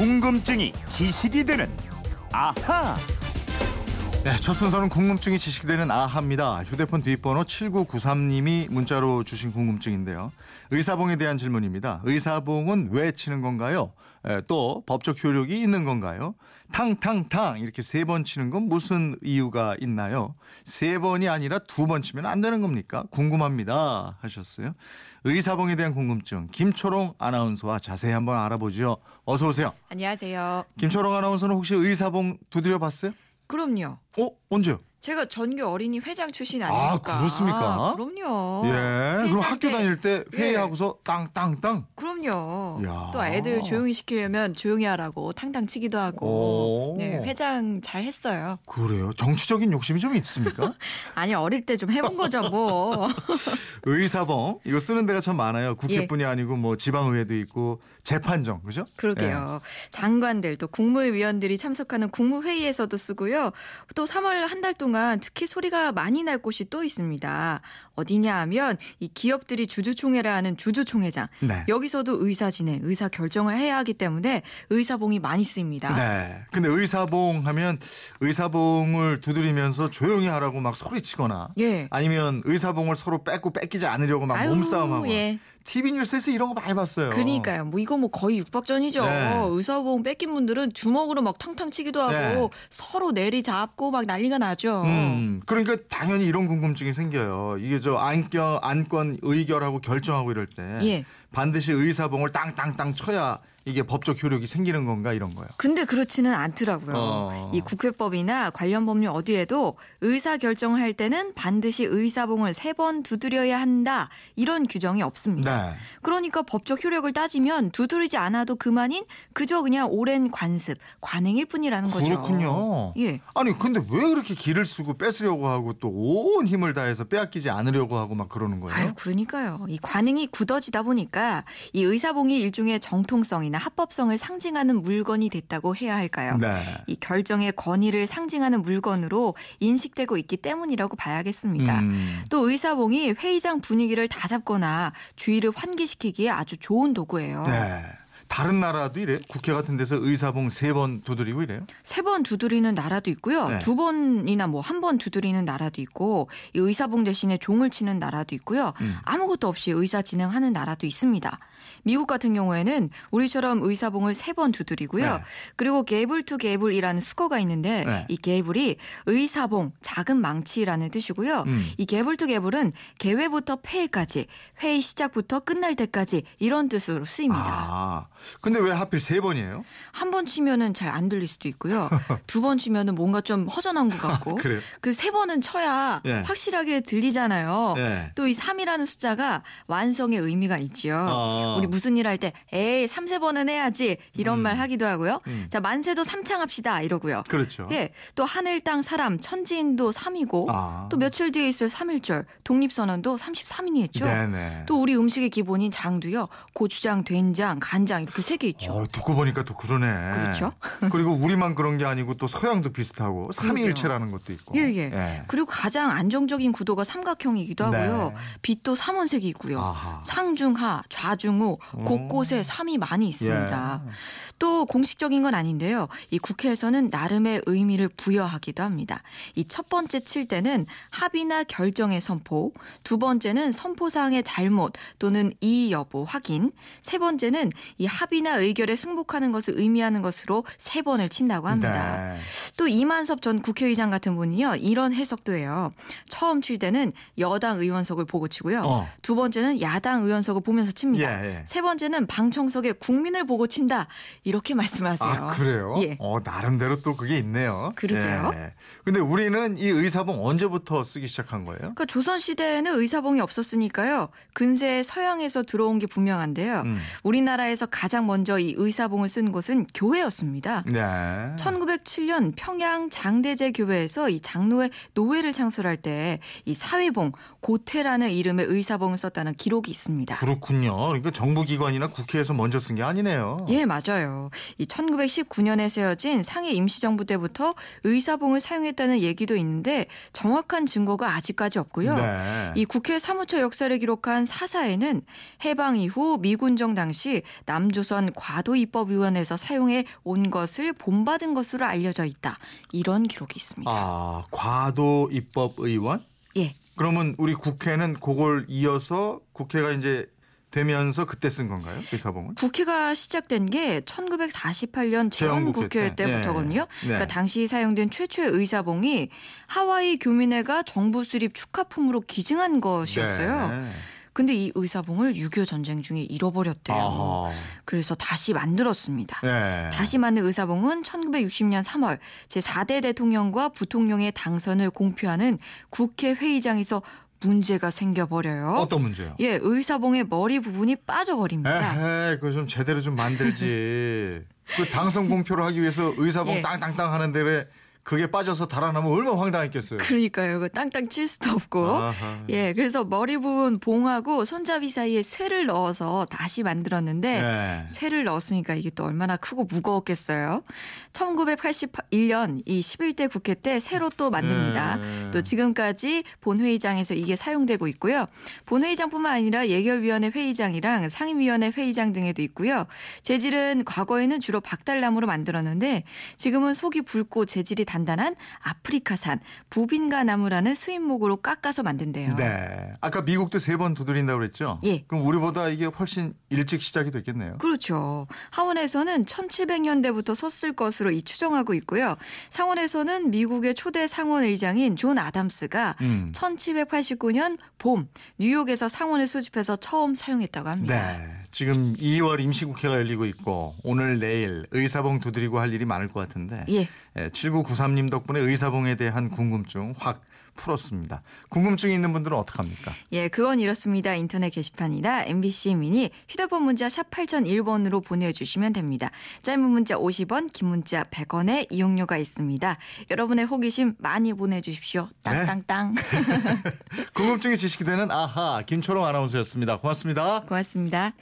궁금증이 지식이 되는 아하. 네, 첫 순서는 궁금증이 지식되는 아하입니다. 휴대폰 뒷번호 7993님이 문자로 주신 궁금증인데요. 의사봉에 대한 질문입니다. 의사봉은 왜 치는 건가요? 에, 또 법적 효력이 있는 건가요? 탕탕탕 이렇게 세 번 치는 건 무슨 이유가 있나요? 세 번이 아니라 두 번 치면 안 되는 겁니까? 궁금합니다 하셨어요. 의사봉에 대한 궁금증 김초롱 아나운서와 자세히 한번 알아보죠. 어서 오세요. 안녕하세요. 김초롱 아나운서는 혹시 의사봉 두드려 봤어요? 그럼요. 어? 언제요? 제가 전교 어린이 회장 출신 아닙니까? 아, 그렇습니까? 그럼요. 예. 그럼 학교 때. 다닐 때 예. 회의하고서 땅땅땅. 그럼요. 이야. 또 애들 조용히 시키려면 조용히 하라고 탕탕 치기도 하고. 오. 네, 회장 잘 했어요. 그래요. 정치적인 욕심이 좀 있습니까? 아니 어릴 때 좀 해본 거죠 뭐. 의사봉 이거 쓰는 데가 참 많아요. 국회뿐이 예. 아니고 뭐 지방의회도 있고 재판정 그죠? 그러게요. 장관들 또 국무위원들이 참석하는 국무회의에서도 쓰고요. 또 3월 한 달 동안 특히 소리가 많이 날 곳이 또 있습니다. 어디냐 하면 이 기업들이 주주총회를 하는 주주총회장. 네. 여기서도 의사 진행, 의사 결정을 해야 하기 때문에 의사봉이 많이 쓰입니다. 네. 근데 의사봉 하면 의사봉을 두드리면서 조용히 하라고 막 소리치거나 예. 아니면 의사봉을 서로 뺏고 뺏기지 않으려고 막 아유, 몸싸움하고 예. TV 뉴스에서 이런 거 많이 봤어요. 그러니까요. 뭐 이거 뭐 거의 육박전이죠. 네. 의사봉 뺏긴 분들은 주먹으로 막 탕탕 치기도 하고 네. 서로 내리 잡고 막 난리가 나죠. 음, 그러니까 당연히 이런 궁금증이 생겨요. 이게 저 안건, 안건 의결하고 결정하고 이럴 때 예. 반드시 의사봉을 땅땅땅 쳐야 이게 법적 효력이 생기는 건가 이런 거요. 근데 그렇지는 않더라고요. 어. 이 국회법이나 관련 법률 어디에도 의사 결정을 할 때는 반드시 의사봉을 세 번 두드려야 한다 이런 규정이 없습니다. 네. 그러니까 법적 효력을 따지면 두드리지 않아도 그만인 그저 그냥 오랜 관습, 관행일 뿐이라는 거죠. 그렇군요. 예. 아니 근데 왜 그렇게 기를 쓰고 뺏으려고 하고 또 온 힘을 다해서 빼앗기지 않으려고 하고 막 그러는 거예요? 아유, 그러니까요. 이 관행이 굳어지다 보니까 이 의사봉이 일종의 정통성이나 합법성을 상징하는 물건이 됐다고 해야 할까요? 네. 이 결정의 권위를 상징하는 물건으로 인식되고 있기 때문이라고 봐야겠습니다. 음. 또 의사봉이 회의장 분위기를 다 잡거나 주의를 환기시키기에 아주 좋은 도구예요. 네. 다른 나라도 이래? 국회 같은 데서 의사봉 세 번 두드리고 이래요? 세 번 두드리는 나라도 있고요. 네. 두 번이나 뭐 한 번 두드리는 나라도 있고 이 의사봉 대신에 종을 치는 나라도 있고요. 음. 아무것도 없이 의사 진행하는 나라도 있습니다. 미국 같은 경우에는 우리처럼 의사봉을 세 번 두드리고요. 네. 그리고 gavel to gavel이라는 숙어가 있는데 네. 이 gavel이 의사봉 작은 망치라는 뜻이고요. 음. 이 gavel to gavel은 개회부터 폐회까지 회의 시작부터 끝날 때까지 이런 뜻으로 쓰입니다. 아. 근데 왜 하필 세 번이에요? 한 번 치면은 잘 안 들릴 수도 있고요. 두 번 치면은 뭔가 좀 허전한 것 같고. 그래요? 그 세 번은 쳐야 예. 확실하게 들리잖아요. 예. 또이 3이라는 숫자가 완성의 의미가 있지요. 아. 우리 무슨 일 할 때 에이 3, 세 번은 해야지 이런 음. 말 하기도 하고요. 음. 자 만세도 삼창합시다 이러고요. 그렇죠. 예, 또 하늘 땅 사람 천지인도 3이고 아. 또 며칠 뒤에 있을 3일절 독립선언도 33인이 했죠. 네네. 또 우리 음식의 기본인 장도요. 고추장, 된장, 간장 이렇게 세개 있죠. 어, 듣고 보니까 또 그러네. 그렇죠. 그리고 우리만 그런 게 아니고 또 서양도 비슷하고 삼위일체라는 것도 있고. 예, 예. 그리고 가장 안정적인 구도가 삼각형이기도 하고요. 네. 빛도 삼원색이 있고요. 아하. 상중하, 좌중우 곳곳에 삼이 많이 있습니다. 또 공식적인 건 아닌데요. 이 국회에서는 나름의 의미를 부여하기도 합니다. 이 첫 번째 칠 때는 합의나 결정의 선포, 두 번째는 선포사항의 잘못 또는 이의 여부 확인, 세 번째는 이 합의나 의결에 승복하는 것을 의미하는 것으로 세 번을 친다고 합니다. 네. 또 이만섭 전 국회의장 같은 분이요 이런 해석도 해요. 처음 칠 때는 여당 의원석을 보고 치고요. 어. 두 번째는 야당 의원석을 보면서 칩니다. 예, 예. 세 번째는 방청석에 국민을 보고 친다 이렇게 말씀하세요. 아, 그래요? 예. 어, 나름대로 또 그게 있네요. 그러게요. 예. 근데 우리는 이 의사봉 언제부터 쓰기 시작한 거예요? 그러니까 조선 시대에는 의사봉이 없었으니까요. 근세 서양에서 들어온 게 분명한데요. 음. 우리나라에서 가장 먼저 이 의사봉을 쓴 곳은 교회였습니다. 네. 1907년 평양 장대제 교회에서 이 장로의 노회를 창설할 때 이 사회봉 고태라는 이름의 의사봉을 썼다는 기록이 있습니다. 그렇군요. 그러니까 정부기관이나 국회에서 먼저 쓴 게 아니네요. 예, 맞아요. 이 1919년에 세워진 상해 임시정부 때부터 의사봉을 사용했다는 얘기도 있는데 정확한 증거가 아직까지 없고요. 네. 이 국회 사무처 역사를 기록한 사사에는 해방 이후 미군정 당시 남조선 과도입법위원회에서 사용해 온 것을 본받은 것으로 알려져 있다. 이런 기록이 있습니다. 아 과도 입법 의원? 예. 그러면 우리 국회는 그걸 이어서 국회가 이제 되면서 그때 쓴 건가요? 의사봉을? 국회가 시작된 게 1948년 재헌국회. 때부터거든요. 네. 그러니까 당시 사용된 최초의 의사봉이 하와이 교민회가 정부 수립 축하품으로 기증한 것이었어요. 네. 근데 이 의사봉을 6.25 전쟁 중에 잃어버렸대요. 아하. 그래서 다시 만들었습니다. 네. 다시 만든 의사봉은 1960년 3월 제4대 대통령과 부통령의 당선을 공표하는 국회 회의장에서 문제가 생겨버려요. 어떤 문제요? 예, 의사봉의 머리 부분이 빠져버립니다. 에헤, 그거 좀 제대로 좀 만들지. 그 당선 공표를 하기 위해서 의사봉 예. 땅땅땅 하는 데에 그게 빠져서 달아나면 얼마나 황당했겠어요. 그러니까요. 땅땅 칠 수도 없고. 아하. 예, 그래서 머리 부분 봉하고 손잡이 사이에 쇠를 넣어서 다시 만들었는데 네. 쇠를 넣었으니까 이게 또 얼마나 크고 무거웠겠어요. 1981년 이 11대 국회 때 새로 또 만듭니다. 네. 또 지금까지 본회의장에서 이게 사용되고 있고요. 본회의장뿐만 아니라 예결위원회 회의장이랑 상임위원회 회의장 등에도 있고요. 재질은 과거에는 주로 박달나무로 만들었는데 지금은 속이 붉고 재질이 단 단한 아프리카산 부빈가 나무라는 수입목으로 깎아서 만든대요. 네. 아까 미국도 세 번 두드린다고 그랬죠? 예. 그럼 우리보다 이게 훨씬 일찍 시작이 됐겠네요. 그렇죠. 하원에서는 1700년대부터 썼을 것으로 이 추정하고 있고요. 상원에서는 미국의 초대 상원 의장인 존 아담스가 음. 1789년 봄 뉴욕에서 상원을 소집해서 처음 사용했다고 합니다. 네. 지금 2월 임시국회가 열리고 있고 오늘 내일 의사봉 두드리고 할 일이 많을 것 같은데 예. 7993님 덕분에 의사봉에 대한 궁금증 확 풀었습니다. 궁금증이 있는 분들은 어떡합니까? 예, 그건 이렇습니다. 인터넷 게시판이나 MBC 미니 휴대폰 문자 샵 8001번으로 보내주시면 됩니다. 짧은 문자 50원, 긴 문자 100원의 이용료가 있습니다. 여러분의 호기심 많이 보내주십시오. 땅땅땅. 궁금증이 지식이 되는 아하 김초롱 아나운서였습니다. 고맙습니다. 고맙습니다.